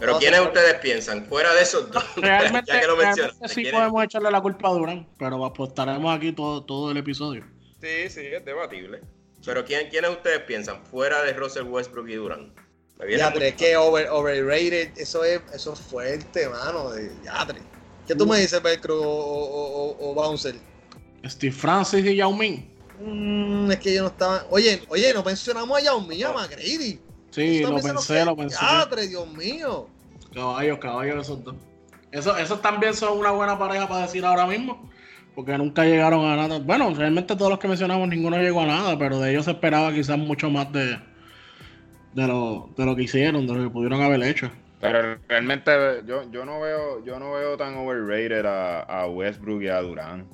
pero, ¿quiénes ustedes piensan? Fuera de esos dos. *laughs* Realmente, ya que lo realmente sí podemos echarle la culpa a Durán, pero apostaremos aquí todo, todo el episodio. Sí, sí, es debatible. Pero ¿quién, ¿quiénes ustedes piensan fuera de Russell Westbrook y Durant? Yatre, que over, overrated, eso es, eso es fuerte, mano. De Yatre. ¿Qué tú me dices, Velcro o, o, Bouncer? Steve Francis y Yao Ming. Mm, es que ellos no estaban. Oye, oye, no mencionamos a Yao Ming, a McGrady. Sí, lo pensé, lo pensé. Yatre, Dios mío. Caballos, caballos esos dos. Eso, esos también son una buena pareja para decir ahora mismo porque nunca llegaron a nada. Bueno, realmente todos los que mencionamos, ninguno llegó a nada, pero de ellos se esperaba quizás mucho más de, de, lo, de lo que hicieron, de lo que pudieron haber hecho. Pero realmente yo, yo no veo yo no veo tan overrated a, a Westbrook y a Durán.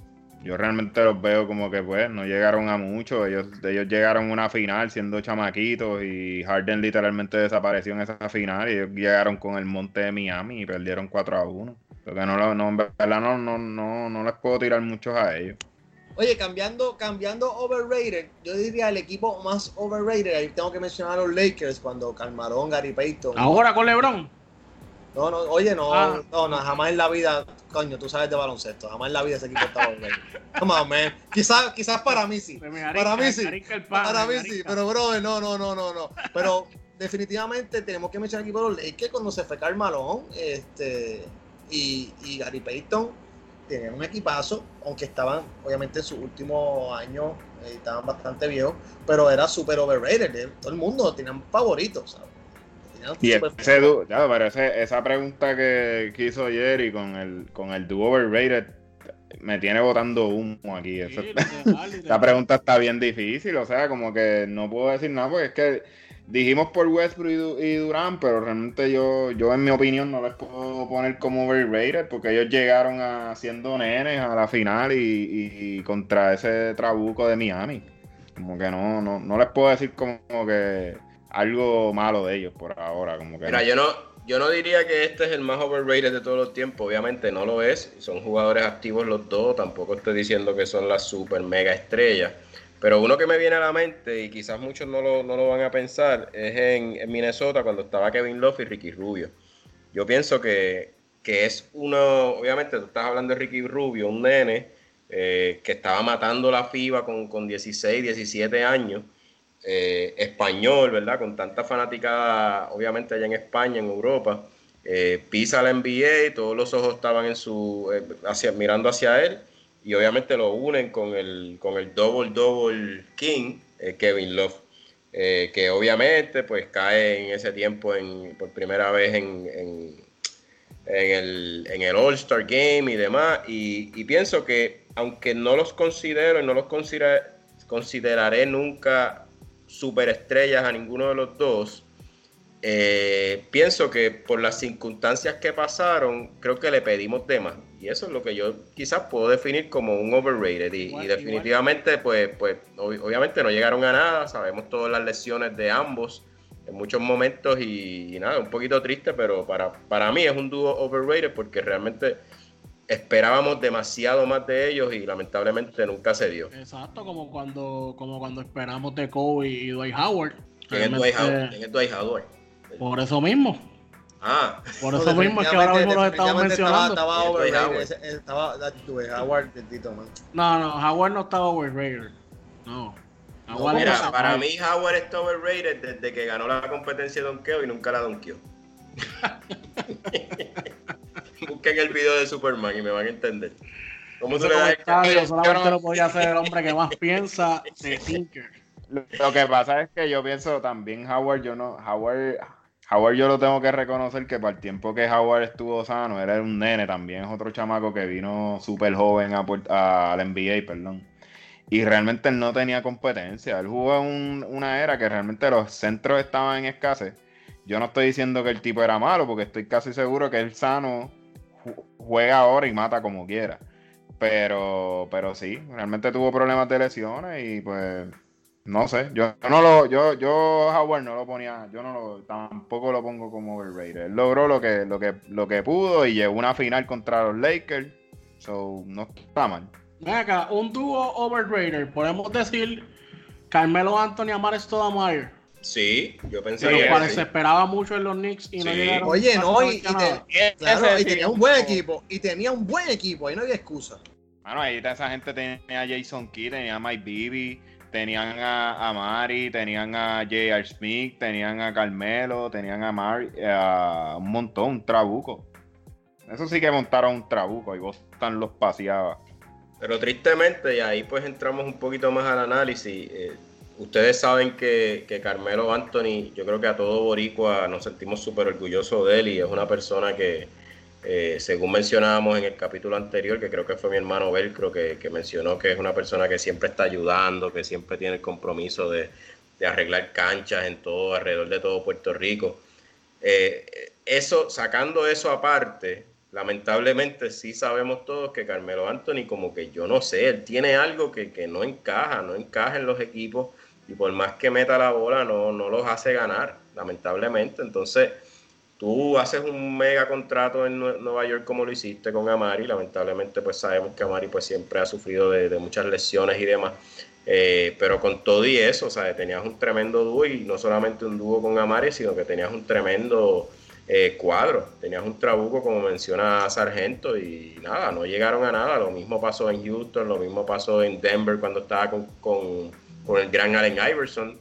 Yo realmente los veo como que pues no llegaron a mucho. Ellos, ellos llegaron a una final siendo chamaquitos y Harden literalmente desapareció en esa final y ellos llegaron con el monte de Miami y perdieron 4 a 1. Porque no, no, en verdad no, no, no, no les puedo tirar muchos a ellos. Oye, cambiando, cambiando overrated, yo diría el equipo más overrated, ahí tengo que mencionar a los Lakers cuando calmaron Gary Payton. ¿Ahora con LeBron? No, no, oye, no, ah. no, no, jamás en la vida, coño, tú sabes de baloncesto, jamás en la vida ese equipo está overrated. Come on, man. Quizás, quizás para mí sí. para mí sí. para mí sí, pero bro, no, no, no, no, no. Pero definitivamente tenemos que mencionar el equipo de los Lakers cuando se fue Carmalón, este y, Gary Payton tenían un equipazo, aunque estaban obviamente en sus últimos años, eh, estaban bastante viejos, pero era súper overrated. Eh, todo el mundo tenían favoritos. y ese pero esa pregunta que, hizo Jerry con el, con el do overrated me tiene botando humo aquí. *laughs* Esa pregunta está bien difícil, o sea, como que no puedo decir nada porque es que dijimos por Westbrook y, Durán, pero realmente yo, yo en mi opinión no les puedo poner como overrated porque ellos llegaron a, siendo nenes a la final y, contra ese trabuco de Miami. Como que no, no, no les puedo decir como que algo malo de ellos por ahora. Como que Mira, yo no, yo no diría que este es el más overrated de todos los tiempos, obviamente no lo es, son jugadores activos los dos, tampoco estoy diciendo que son las super mega estrellas, pero uno que me viene a la mente, y quizás muchos no lo, no lo van a pensar, es en, Minnesota cuando estaba Kevin Love y Ricky Rubio. Yo pienso que, que es uno, obviamente tú estás hablando de Ricky Rubio, un nene eh, que estaba matando la FIBA con, con 16, 17 años, eh, español, ¿verdad? Con tanta fanática, obviamente allá en España, en Europa. Eh, pisa la NBA, todos los ojos estaban en su, hacia, mirando hacia él y obviamente lo unen con el, con el double double king, eh, Kevin Love, eh, que obviamente pues cae en ese tiempo en, por primera vez en, en, el, en el All-Star Game y demás. Y, pienso que aunque no los considero y no los consideraré nunca superestrellas a ninguno de los dos, eh, pienso que por las circunstancias que pasaron, creo que le pedimos de más. Y eso es lo que yo quizás puedo definir como un overrated. Y, definitivamente, pues, pues obviamente no llegaron a nada. Sabemos todas las lesiones de ambos en muchos momentos y, nada, un poquito triste, pero para, para mí es un dúo overrated porque realmente esperábamos demasiado más de ellos y lamentablemente nunca se dio. Exacto, como cuando, como cuando esperamos de Kobe y Dwight Howard. ¿Quién es Dwight Howard? ¿Quién es Dwight Howard? Por eso mismo. Ah. Por eso mismo es que ahora mismo lo estamos mencionando. Estaba, overrated. Estaba, Howard, man. No, no, Howard no estaba overrated. No. Howard mira, para mí Howard está overrated desde que ganó la competencia de donkeo y nunca la donkeó. *laughs* Busquen el video de Superman y me van a entender. ¿Cómo se le solamente lo podía hacer el hombre que más piensa de Tinker. Lo que pasa es que yo pienso también Howard, yo no, Howard, Howard yo lo tengo que reconocer que para el tiempo que Howard estuvo sano, era un nene también, es otro chamaco que vino súper joven a, al NBA, perdón. Y realmente él no tenía competencia. Él jugó en una era que realmente los centros estaban en escasez. Yo no estoy diciendo que el tipo era malo, porque estoy casi seguro que él sano juega ahora y mata como quiera. Pero, pero sí, realmente tuvo problemas de lesiones y pues no sé, yo, no lo, yo, yo Howard no lo ponía, yo no lo, tampoco lo pongo como overrated. Él logró lo que, lo que, lo que pudo y llegó a una final contra los Lakers. So, no está mal. Acá, un dúo overrated, podemos decir Carmelo Anthony Amar Stoudemire. Sí, yo pensé que se esperaba mucho en los Knicks y no llegaron. Oye, no, y, y tenía un buen equipo, y tenía un buen equipo, ahí no había excusa. Bueno, ahí esa gente tenía a Jason Kidd, tenía a Mike Bibby, tenían a, Mari, tenían a J.R. Smith, tenían a Carmelo, tenían a Mari, a un montón, un trabuco. Eso sí que montaron un trabuco y vos están los paseaba. Pero tristemente, y ahí pues entramos un poquito más al análisis. Eh, ustedes saben que, que, Carmelo Anthony, yo creo que a todo Boricua nos sentimos súper orgullosos de él y es una persona que, eh, según mencionábamos en el capítulo anterior, que creo que fue mi hermano Velcro, que, mencionó que es una persona que siempre está ayudando, que siempre tiene el compromiso de, arreglar canchas en todo, alrededor de todo Puerto Rico. Eh, eso, sacando eso aparte, lamentablemente sí sabemos todos que Carmelo Anthony, como que yo no sé, él tiene algo que, que no encaja, no encaja en los equipos y por más que meta la bola, no, no los hace ganar, lamentablemente. Entonces, tú haces un mega contrato en Nueva York como lo hiciste con Amari, lamentablemente pues sabemos que Amari pues siempre ha sufrido de, muchas lesiones y demás, eh, pero con todo y eso, sea, tenías un tremendo dúo y no solamente un dúo con Amari, sino que tenías un tremendo eh, cuadro, tenías un trabuco como menciona Sargento y nada, no llegaron a nada, lo mismo pasó en Houston, lo mismo pasó en Denver cuando estaba con, con, con el gran Allen Iverson,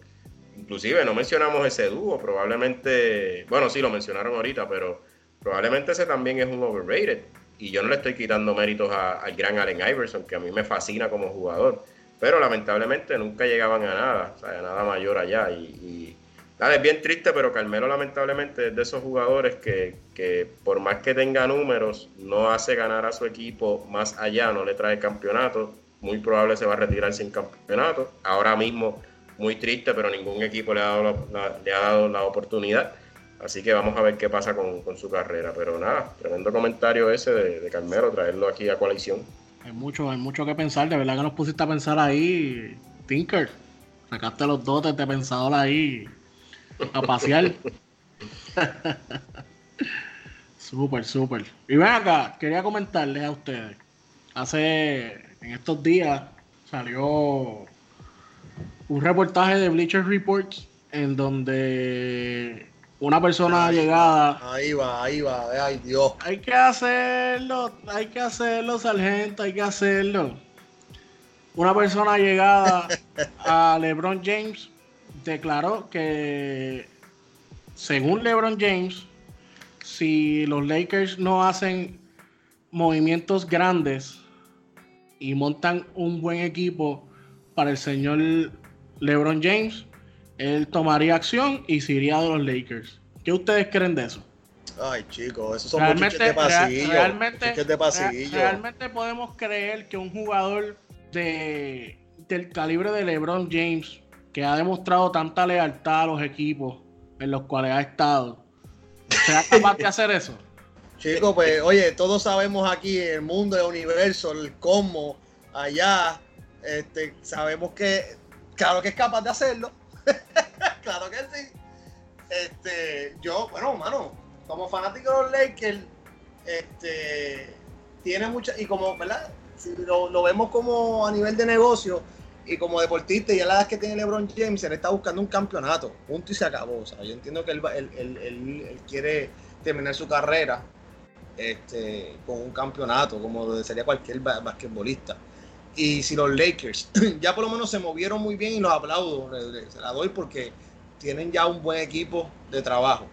inclusive no mencionamos ese dúo, probablemente, bueno, sí lo mencionaron ahorita, pero probablemente ese también es un overrated. Y yo no le estoy quitando méritos al gran Allen Iverson, que a mí me fascina como jugador. Pero lamentablemente nunca llegaban a nada, o sea, a nada mayor allá. Y, nada, es bien triste, pero Carmelo lamentablemente es de esos jugadores que, que por más que tenga números, no hace ganar a su equipo más allá, no le trae campeonato. Muy probable se va a retirar sin campeonato. Ahora mismo muy triste, pero ningún equipo le ha dado la, le ha dado la oportunidad. Así que vamos a ver qué pasa con, su carrera. Pero nada, tremendo comentario ese de, de, Carmelo, traerlo aquí a coalición. Hay mucho, hay mucho que pensar, de verdad que nos pusiste a pensar ahí, Tinker. Sacaste los dotes de pensador ahí. a pasear. *laughs* súper, súper. Y ven acá, quería comentarles a ustedes. Hace, en estos días, salió un reportaje de Bleacher Reports en donde una persona llegada. Ahí va, ahí va, ay Dios. Hay que hacerlo, hay que hacerlo, sargento, hay que hacerlo. Una persona llegada *laughs* a LeBron James declaró que, según LeBron James, si los Lakers no hacen movimientos grandes y montan un buen equipo para el señor LeBron James, él tomaría acción y se iría de los Lakers. ¿Qué ustedes creen de eso? Ay, chicos, esos son realmente, de pasillo. Realmente, de pasillo. realmente podemos creer que un jugador de, del calibre de LeBron James, que ha demostrado tanta lealtad a los equipos en los cuales ha estado, sea capaz de hacer eso. *laughs* Chicos, pues, oye, todos sabemos aquí en el mundo, el universo, el cómo, allá, este, sabemos que, claro que es capaz de hacerlo. *laughs* claro que sí. Este, yo, bueno, mano, como fanático de los Lakers, este, tiene mucha, y como, ¿verdad? Si lo, vemos como a nivel de negocio y como deportista, y a la edad que tiene LeBron James, él está buscando un campeonato, punto y se acabó. O sea, yo entiendo que él, él, quiere terminar su carrera este, con un campeonato, como sería cualquier basquetbolista. Y si los Lakers *clears throat* ya por lo menos se movieron muy bien y los aplaudo, se la doy porque tienen ya un buen equipo de trabajo.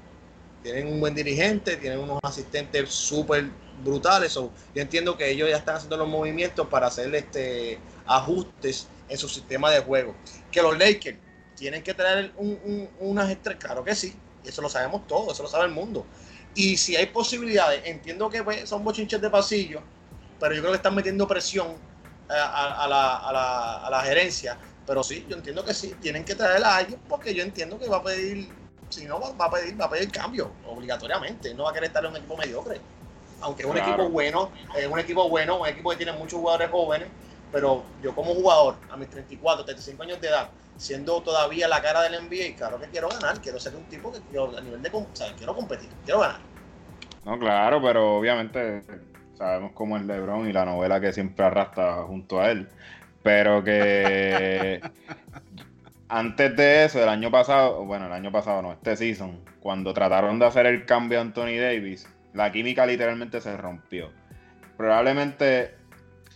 Tienen un buen dirigente, tienen unos asistentes súper brutales. yo entiendo que ellos ya están haciendo los movimientos para hacer este, ajustes en su sistema de juego. Que los Lakers tienen que traer un, unas estrellas, claro que sí, eso lo sabemos todos, eso lo sabe el mundo. Y si hay posibilidades, entiendo que pues, son bochinches de pasillo, pero yo creo que están metiendo presión a, la, a, la, a la gerencia. Pero sí, yo entiendo que sí, tienen que traer a alguien porque yo entiendo que va a pedir, si no, va, a pedir, va a pedir cambio, obligatoriamente. No va a querer estar en un equipo mediocre. Aunque es un equipo bueno, es un equipo bueno, un equipo que tiene muchos jugadores jóvenes, pero yo como jugador, a mis 34, 35 años de edad, siendo todavía la cara del NBA, claro que quiero ganar, quiero ser un tipo que quiero, a nivel de, o sea, quiero competir, quiero ganar. No, claro, pero obviamente sabemos cómo es LeBron y la novela que siempre arrastra junto a él. Pero que *laughs* antes de eso, el año pasado, bueno, el año pasado no, este season, cuando trataron de hacer el cambio a Anthony Davis, la química literalmente se rompió. Probablemente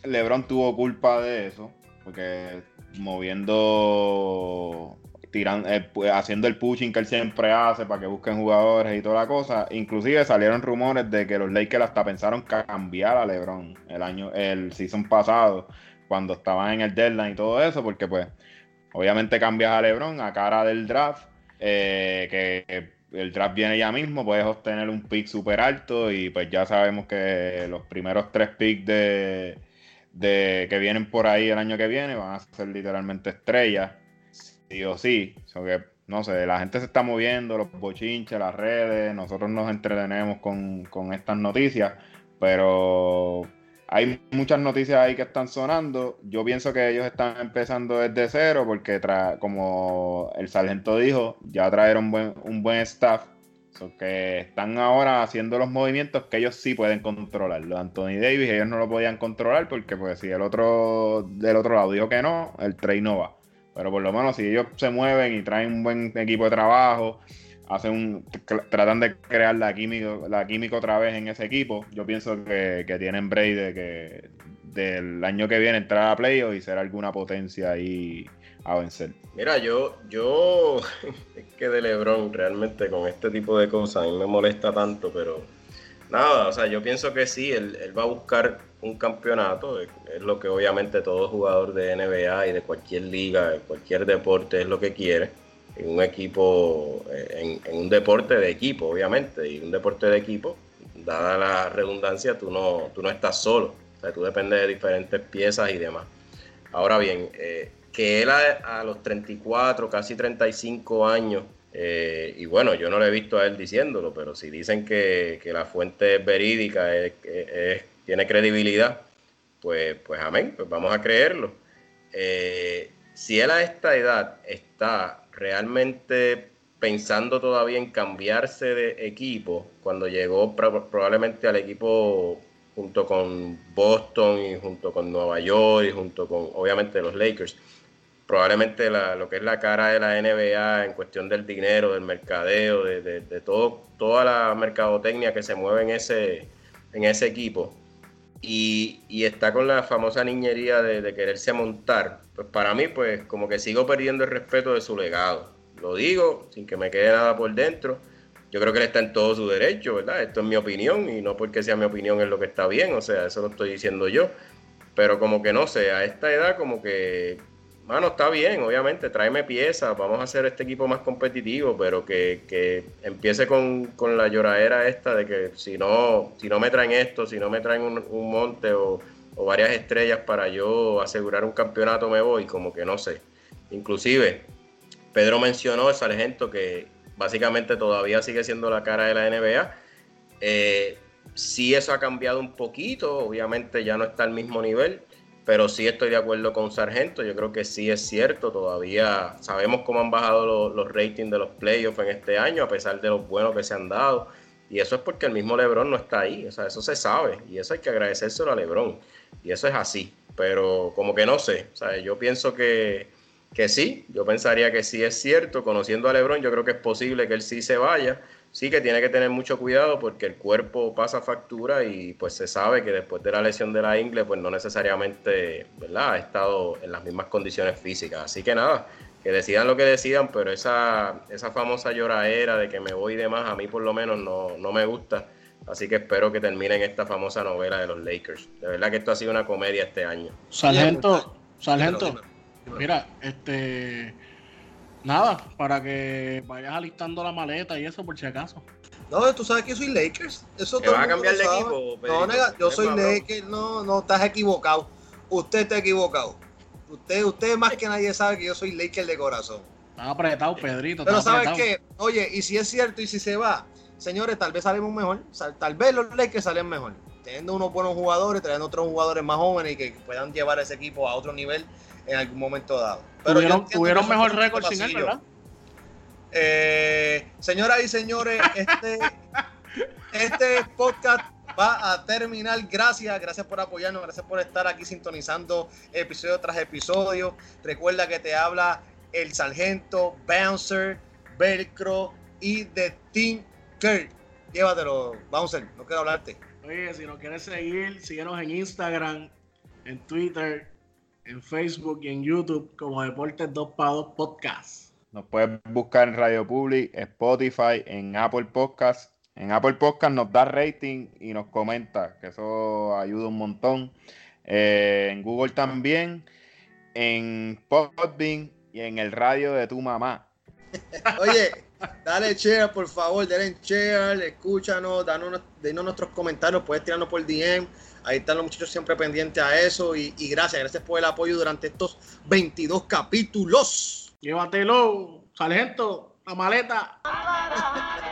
LeBron tuvo culpa de eso, porque moviendo eh, haciendo el pushing que él siempre hace para que busquen jugadores y toda la cosa. Inclusive salieron rumores de que los Lakers hasta pensaron cambiar a LeBron el año, el season pasado, cuando estaban en el deadline y todo eso, porque pues obviamente cambias a LeBron a cara del draft, eh, que el draft viene ya mismo, puedes obtener un pick súper alto y pues ya sabemos que los primeros tres picks de, de que vienen por ahí el año que viene van a ser literalmente estrellas sí o sí. que, no sé, la gente se está moviendo, los bochinches, las redes, nosotros nos entretenemos con, estas noticias, pero hay muchas noticias ahí que están sonando. Yo pienso que ellos están empezando desde cero porque, como el sargento dijo, ya trajeron buen, un buen staff. que están ahora haciendo los movimientos que ellos sí pueden controlar. Los Anthony Davis ellos no lo podían controlar porque pues si el otro del otro lado dijo que no, el trade no va. Pero por lo menos si ellos se mueven y traen un buen equipo de trabajo, hacen un, tratan de crear la química, la química otra vez en ese equipo, yo pienso que, tienen break de que del año que viene entrar a playoffs y ser alguna potencia ahí a vencer. Mira, yo, yo, *laughs* es que de Lebron realmente con este tipo de cosas a mí me molesta tanto, pero nada, o sea, yo pienso que sí, él, va a buscar un campeonato, es, lo que obviamente todo jugador de NBA y de cualquier liga, de cualquier deporte es lo que quiere, en un equipo, eh, en, un deporte de equipo, obviamente, y un deporte de equipo, dada la redundancia, tú no, tú no estás solo, o sea, tú dependes de diferentes piezas y demás. Ahora bien, eh, que él a, los 34, casi 35 años, eh, y bueno, yo no lo he visto a él diciéndolo, pero si dicen que, la fuente es verídica, es, tiene credibilidad, pues, pues amén, pues vamos a creerlo. Eh, si él a esta edad está realmente pensando todavía en cambiarse de equipo cuando llegó probablemente al equipo junto con Boston y junto con Nueva York y junto con obviamente los Lakers. Probablemente lo que es la cara de la NBA en cuestión del dinero, del mercadeo, de, todo, toda la mercadotecnia que se mueve en ese, en ese equipo. Y, está con la famosa niñería de, de, quererse montar, pues para mí, pues como que sigo perdiendo el respeto de su legado. Lo digo sin que me quede nada por dentro yo creo que él está en todo su derecho, ¿verdad? Esto es mi opinión y no porque sea mi opinión es lo que está bien, o sea, eso lo estoy diciendo yo. Pero como que no sé, a esta edad como que, mano, está bien, obviamente, tráeme piezas, vamos a hacer este equipo más competitivo, pero que, empiece con, la lloradera esta de que si no, si no me traen esto, si no me traen un, monte o, o varias estrellas para yo asegurar un campeonato, me voy, como que no sé. Inclusive, Pedro mencionó el sargento que, básicamente todavía sigue siendo la cara de la NBA. Eh, sí eso ha cambiado un poquito, obviamente ya no está al mismo nivel, pero sí estoy de acuerdo con Sargento, yo creo que sí es cierto, todavía sabemos cómo han bajado los, ratings de los playoffs en este año, a pesar de los buenos que se han dado, y eso es porque el mismo Lebron no está ahí, o sea, eso se sabe, y eso hay que agradecérselo a Lebron, y eso es así, pero como que no sé, o sea, yo pienso que que sí, yo pensaría que sí es cierto, conociendo a Lebron, yo creo que es posible que él sí se vaya, sí que tiene que tener mucho cuidado porque el cuerpo pasa factura y pues se sabe que después de la lesión de la ingle, pues no necesariamente, ¿verdad? Ha estado en las mismas condiciones físicas, así que nada, que decidan lo que decidan, pero esa, esa famosa lloradera de que me voy y demás, a mí por lo menos no, no me gusta. Así que espero que terminen esta famosa novela de los Lakers. De verdad que esto ha sido una comedia este año. Sargento, Sargento, Mira, este. Nada, para que vayas alistando la maleta y eso por si acaso. No, tú sabes que soy Lakers. Eso ¿Te vas a cambiar de equipo? No, nega, yo soy Lakers. No, no, estás equivocado. Usted está equivocado. Usted, usted más que nadie sabe que yo soy Lakers de corazón. Está apretado, Pedrito. Pero sabes que, oye, y si es cierto y si se va, señores, tal vez salimos mejor. Tal vez los Lakers salen mejor. Teniendo unos buenos jugadores, trayendo otros jugadores más jóvenes y que puedan llevar ese equipo a otro nivel en algún momento dado. Pero tuvieron, mejor récord sin él, ¿verdad? Eh, señoras y señores, este, este podcast va a terminar. Gracias, gracias por apoyarnos, gracias por estar aquí sintonizando episodio tras episodio. Recuerda que te habla el sargento, Bouncer, Velcro y The Tinker. Llévatelo, Bouncer, no quiero hablarte. Oye, si nos quieres seguir, síguenos en Instagram, en Twitter, en Facebook y en YouTube como Deportes 2 para 2 Podcast. Nos puedes buscar en Radio Public, Spotify, en Apple Podcast. En Apple Podcast nos da rating y nos comenta, que eso ayuda un montón. Eh, en Google también, en Podbean y en el radio de tu mamá. *laughs* Oye, dale share, por favor, denle share, escúchanos, danos, denos nuestros comentarios, puedes tirarnos por DM Ahí están los muchachos siempre pendientes a eso y, gracias, gracias por el apoyo durante estos 22 capítulos. Llévatelo, sargento, la maleta. *laughs*